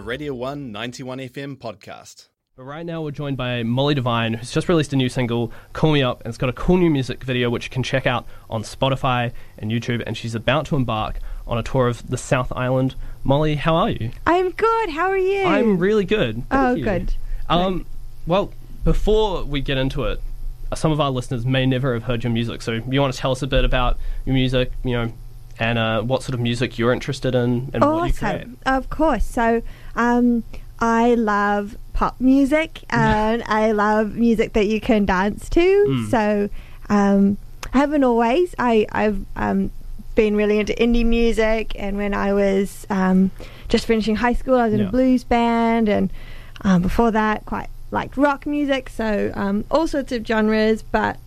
a Radio 1 91 FM podcast. But right now we're joined by Molly Devine, who's just released a new single, Call Me Up, and it's got a cool new music video which you can check out on Spotify and YouTube, and she's about to embark on a tour of the South Island. Molly, how are you? I'm good. How are you? I'm really good. Oh, Thank you. good. Um, well, before we get into it, some of our listeners may never have heard your music, so you want to tell us a bit about your music, you know, and uh, what sort of music you're interested in and what you create. Of course. So, um, I love pop music and I love music that you can dance to. Mm. So, um, I haven't always. I, I've um, been really into indie music, and when I was um, just finishing high school, I was in Yeah. a blues band, and um, before that, quite liked rock music. So, um, all sorts of genres, but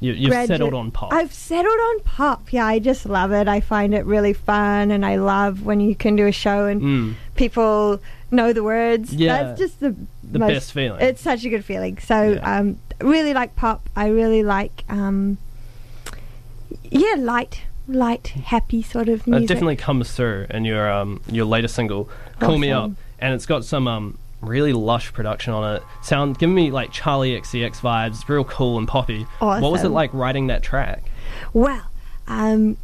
You, you've graduate- settled on pop. I've settled on pop. Yeah, I just love it. I find it really fun, and I love when you can do a show and Mm. people know the words. Yeah. that's just the The most, best feeling. It's such a good feeling. So, Yeah. um, really like pop. I really like, um, yeah, light, light, happy sort of music. definitely comes through in your um your latest single, "Call Me Up," and it's got some um really lush production on it. Sound giving me like Charli XCX vibes. It's real cool and poppy. What was it like writing that track? Well, um,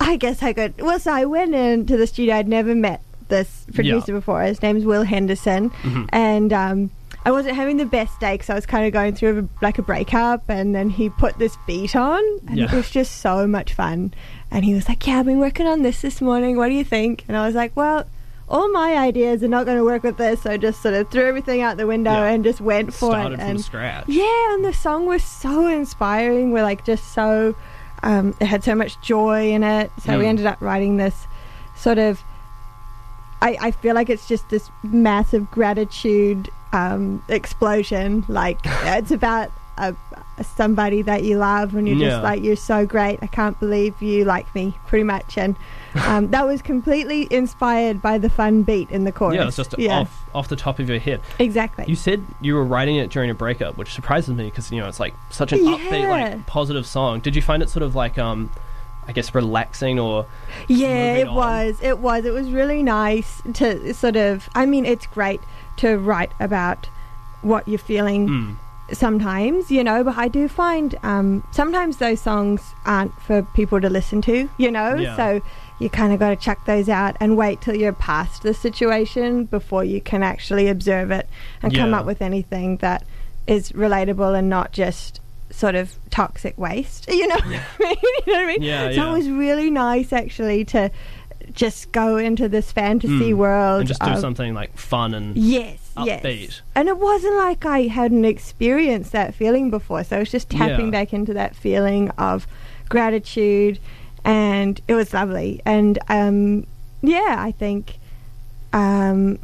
I guess I could. Well, so I went into the studio. I'd never met this producer before. His name's Will Henderson, Mhm. and um, I wasn't having the best day because I was kind of going through a, like a breakup. And then he put this beat on, and it was just so much fun. And he was like, "Yeah, I've been working on this this morning. What do you think?" And I was like, "Well." All my ideas are not going to work with this, so I just sort of threw everything out the window Yeah. and just went for Started it. from and scratch. yeah, and the song was so inspiring. We're like just so, um, it had so much joy in it. So we Mm. ended up writing this sort of. I, I feel like it's just this massive gratitude um, explosion. Like it's about a, somebody that you love, and you're Yeah. just like, you're so great. I can't believe you like me, pretty much. And um, that was completely inspired by the fun beat in the chorus. Yeah, it's just Yeah, off off the top of your head. exactly. You said you were writing it during a breakup, which surprises me because you know it's like such an upbeat, like positive song. Did you find it sort of like um, I guess relaxing or Yeah, it on. was. It was. It was really nice to sort of. I mean, it's great to write about what you're feeling mm, sometimes, you know, but I do find um, sometimes those songs aren't for people to listen to, you know, Yeah. so you kind of got to check those out and wait till you're past the situation before you can actually observe it and come up with anything that is relatable and not just sort of toxic waste, you know, what I mean? you know what I mean? Yeah, so yeah. it was really nice actually to just go into this fantasy mm, world and just do of- something like fun and Yes, yes. And it wasn't like I hadn't experienced that feeling before. So I was just tapping Yeah. back into that feeling of gratitude and it was lovely. And um, yeah, I think um,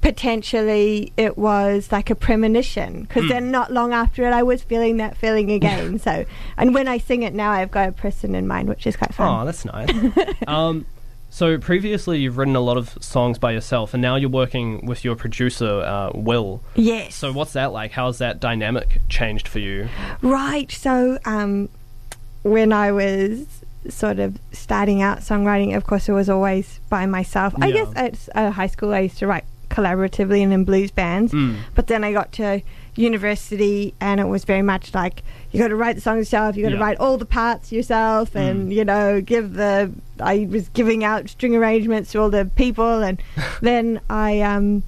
potentially it was like a premonition because Hmm. then not long after it I was feeling that feeling again. so and when I sing it now I've got a person in mind which is quite fun. Oh, that's nice. um, so previously you've written a lot of songs by yourself, and now you're working with your producer, uh, Will. yes. So what's that like? How's that dynamic changed for you? Right. So, um, when I was sort of starting out songwriting, of course, it was always by myself. I guess at uh, high school, I used to write collaboratively and in blues bands. Mm. But then I got to university, and it was very much like you got to write the song yourself. You got to Yeah. write all the parts yourself, and Mm. you know, give the. I was giving out string arrangements to all the people, and then I um,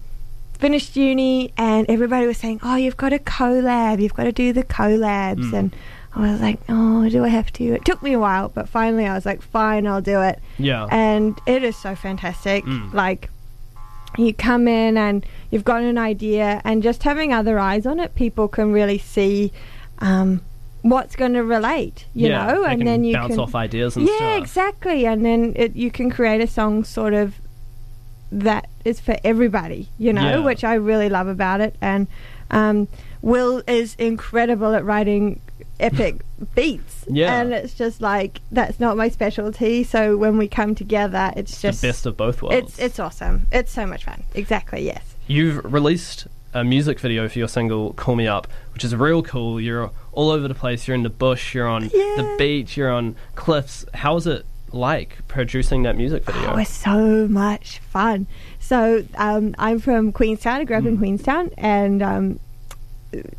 finished uni, and everybody was saying, "Oh, you've got a collab. You've got to do the collabs." Mm. And I was like, "Oh, do I have to?" It took me a while, but finally, I was like, "Fine, I'll do it." Yeah. and it is so fantastic. Mm. Like you come in and you've got an idea, and just having other eyes on it, people can really see um, what's going to relate. You yeah, know, and then you bounce can off ideas and yeah, stuff. exactly, and then it, you can create a song sort of that is for everybody. You know, Yeah. which I really love about it, and um, Will is incredible at writing epic beats. Yeah. And it's just like that's not my specialty. So when we come together, it's, It's just the best of both worlds. it's it's awesome. It's so much fun. Exactly. Yes. You've released a music video for your single "Call Me Up," which is real cool. You're all over the place. You're in the bush. You're on the beach. You're on cliffs. How is it like producing that music video? Oh, it was so much fun. So um, I'm from Queenstown. I grew up in Mm. Queenstown, and um,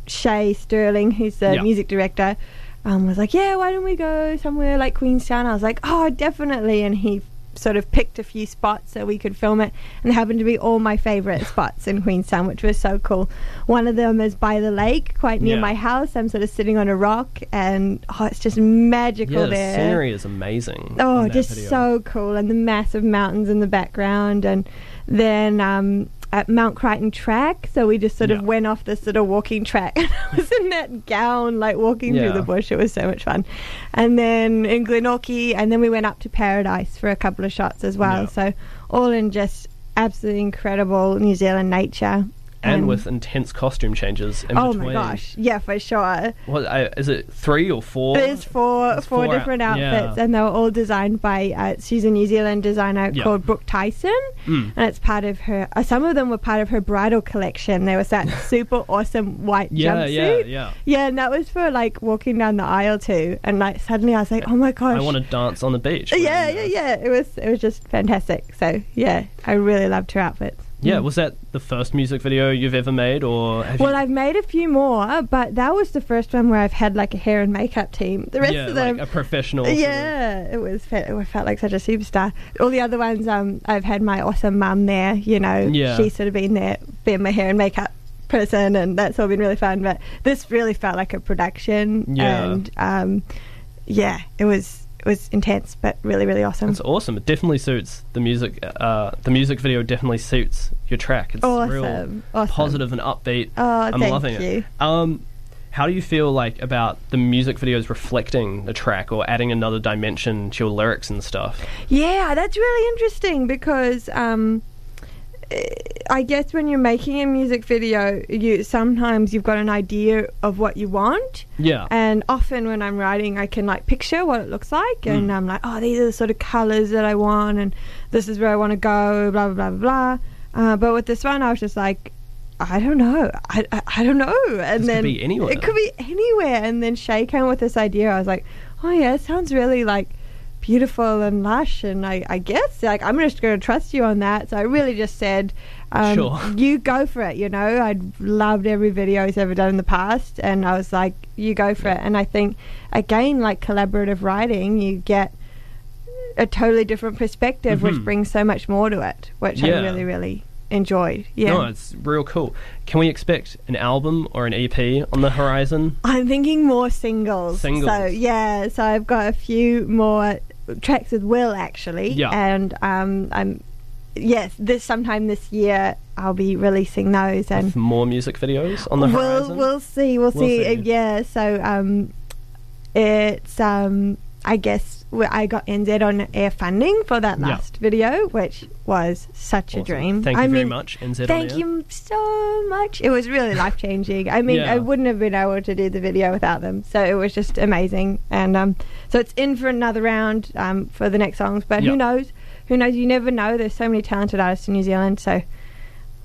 Shay Sterling, who's the Yeah. music director, um, was like, "Yeah, why don't we go somewhere like Queenstown?" I was like, "Oh, definitely." And he sort of picked a few spots so we could film it, and they happened to be all my favourite spots in Queenstown, which was so cool. One of them is by the lake, quite near Yeah. my house. I'm sort of sitting on a rock, and oh, it's just magical yeah, the there. scenery is amazing. Oh, just video. so cool, and the massive mountains in the background, and then um, at Mount Crichton track. So we just sort Yeah. of went off this sort of walking track, I was in that gown, like walking Yeah. through the bush. It was so much fun. And then in Glenorchy, and then we went up to Paradise for a couple of shots as well. Yeah. So all in just absolutely incredible New Zealand nature. And with intense costume changes in oh between. my gosh, yeah, for sure. What uh, is it? Three or four? There's four It's four four out- different outfits, yeah. and they were all designed by uh, she's a New Zealand designer Yeah. called Brooke Tyson, Mm. and it's part of her. Uh, some of them were part of her bridal collection. There was that super awesome white Yeah, jumpsuit. yeah, yeah. Yeah, and that was for like walking down the aisle too, and like suddenly I was like, oh my gosh. I want to dance on the beach. yeah, yeah, yeah. It was it was just fantastic. So yeah, I really loved her outfits. Yeah, was that the first music video you've ever made, or Well? I've made a few more, but that was the first one where I've had like a hair and makeup team. The rest yeah, of them, like a professional. sort of- Yeah, it was. It felt like such a superstar. All the other ones, um, I've had my awesome mum there. You know, Yeah. she's sort of been there, being my hair and makeup person, and that's all been really fun. But this really felt like a production, Yeah. and um, yeah, it was was intense, but really, really awesome. It's awesome. It definitely suits the music. Uh, the music video definitely suits your track. It's real awesome, awesome. positive and upbeat. Oh, I'm thank loving you. it. Um, how do you feel like about the music videos reflecting the track or adding another dimension to your lyrics and stuff? Yeah, that's really interesting because um, I guess when you're making a music video, you sometimes you've got an idea of what you want, Yeah. and often when I'm writing, I can like picture what it looks like, Mm. and I'm like, oh, these are the sort of colors that I want, and this is where I want to go, blah blah blah blah. Uh, but with this one, I was just like. I don't know. I, I, I don't know. And This could then be anywhere. It could be anywhere. And then Shay came with this idea. I was like, oh yeah, it sounds really like beautiful and lush. And I, I guess like I'm just going to trust you on that. So I really just said, um, Sure. you go for it. You know, I'd loved every video he's ever done in the past, and I was like, you go for it. And I think again, like collaborative writing, you get a totally different perspective, which Mhm. brings so much more to it, which I really, really enjoyed. Yeah. No, it's real cool. Can we expect an album or an EP on the horizon? I'm thinking more singles. Singles. So yeah, so I've got a few more tracks with Will actually. Yeah. And um, I'm yes, this sometime this year I'll be releasing those and With more music videos on the we'll horizon? we'll see we'll, We'll see. see. Yeah. So um, it's um, I guess I got NZ on air funding for that Yeah. last video, which was such a dream. Thank you I very mean, much, NZ on Thank you so much. It was really life changing. I mean, Yeah. I wouldn't have been able to do the video without them. So it was just amazing. And um, so it's in for another round um, for the next songs. But Yeah. who knows? Who knows? You never know. There's so many talented artists in New Zealand. So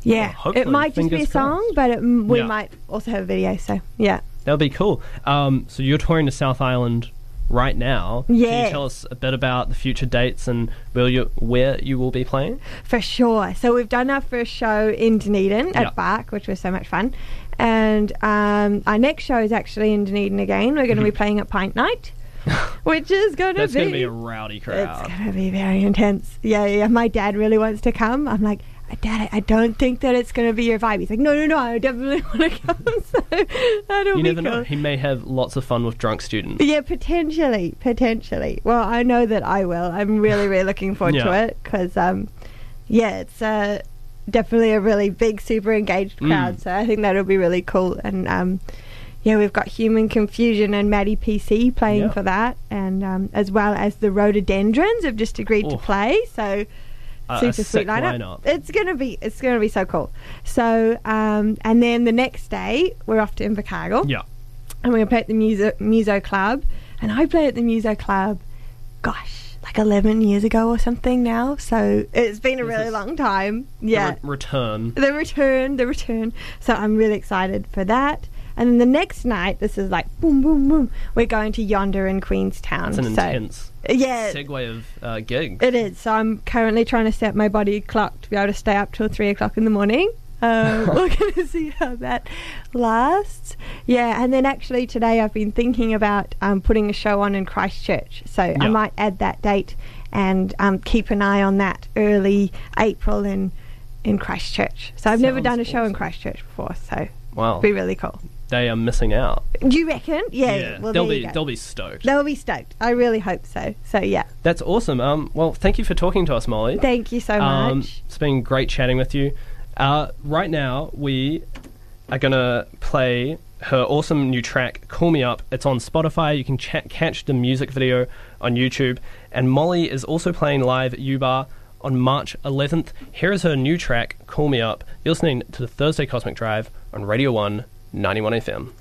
yeah, Well, it might just be a song, crossed. but it, we Yeah. might also have a video. So yeah. That would be cool. Um, so you're touring to South Island right now. Can you tell us a bit about the future dates and where you where you will be playing? For sure. So we've done our first show in Dunedin at Yeah. Bark, which was so much fun. And um, our next show is actually in Dunedin again. We're going to be playing at Pint Night, which is going to Mm-hmm. That's going to be a rowdy crowd. It's going to be very intense. Yeah, yeah. My dad really wants to come. I'm like, Dad, I I don't think that it's going to be your vibe. He's like, No, no, no. I definitely want to come. so that'll you never cool. know. He may have lots of fun with drunk students. Yeah, potentially, potentially. Well, I know that I will. I'm really, really looking forward to it because, um, yeah, it's uh, definitely a really big, super engaged Mm. crowd. So I think that'll be really cool. And um, yeah, we've got Human Confusion and Maddie PC playing Yeah. for that, and um, as well as the Rhododendrons have just agreed to play. So A- a super sick sweet lineup. lineup. It's gonna be it's gonna be so cool. So um, and then the next day we're off to Invercargill Yeah. and we're gonna play at the Muso, Muso Club. And I played at the Muso Club, gosh, like 11 years ago or something now. So it's been a really long time. The Yeah. re- return. The return, the return. So I'm really excited for that. And then the next night, this is like boom, boom, boom. We're going to Yonder in Queenstown. It's an so, intense yeah, segue of uh, gigs. it is. So I'm currently trying to set my body clock to be able to stay up till three o'clock in the morning. Uh, we're going to see how that lasts. Yeah, and then actually today I've been thinking about um, putting a show on in Christchurch. So I might add that date and um, keep an eye on that early April in in Christchurch. So I've never done a show in. Christchurch before. So Wow, be really cool. They are missing out. Do you reckon? Yeah. well, they'll be they'll be stoked. They'll be stoked. I really hope so. So yeah, That's awesome. Um, well, thank you for talking to us, Molly. thank you so Um, much. it's been great chatting with you. Uh, right now, we are going to play her awesome new track, Call Me Up. It's on Spotify. You can ch- catch the music video on YouTube. And Molly is also playing live at U-Bar on March 11th. Here is her new track, Call Me Up. You're listening to the Thursday Cosmic Drive on Radio 1 91 FM.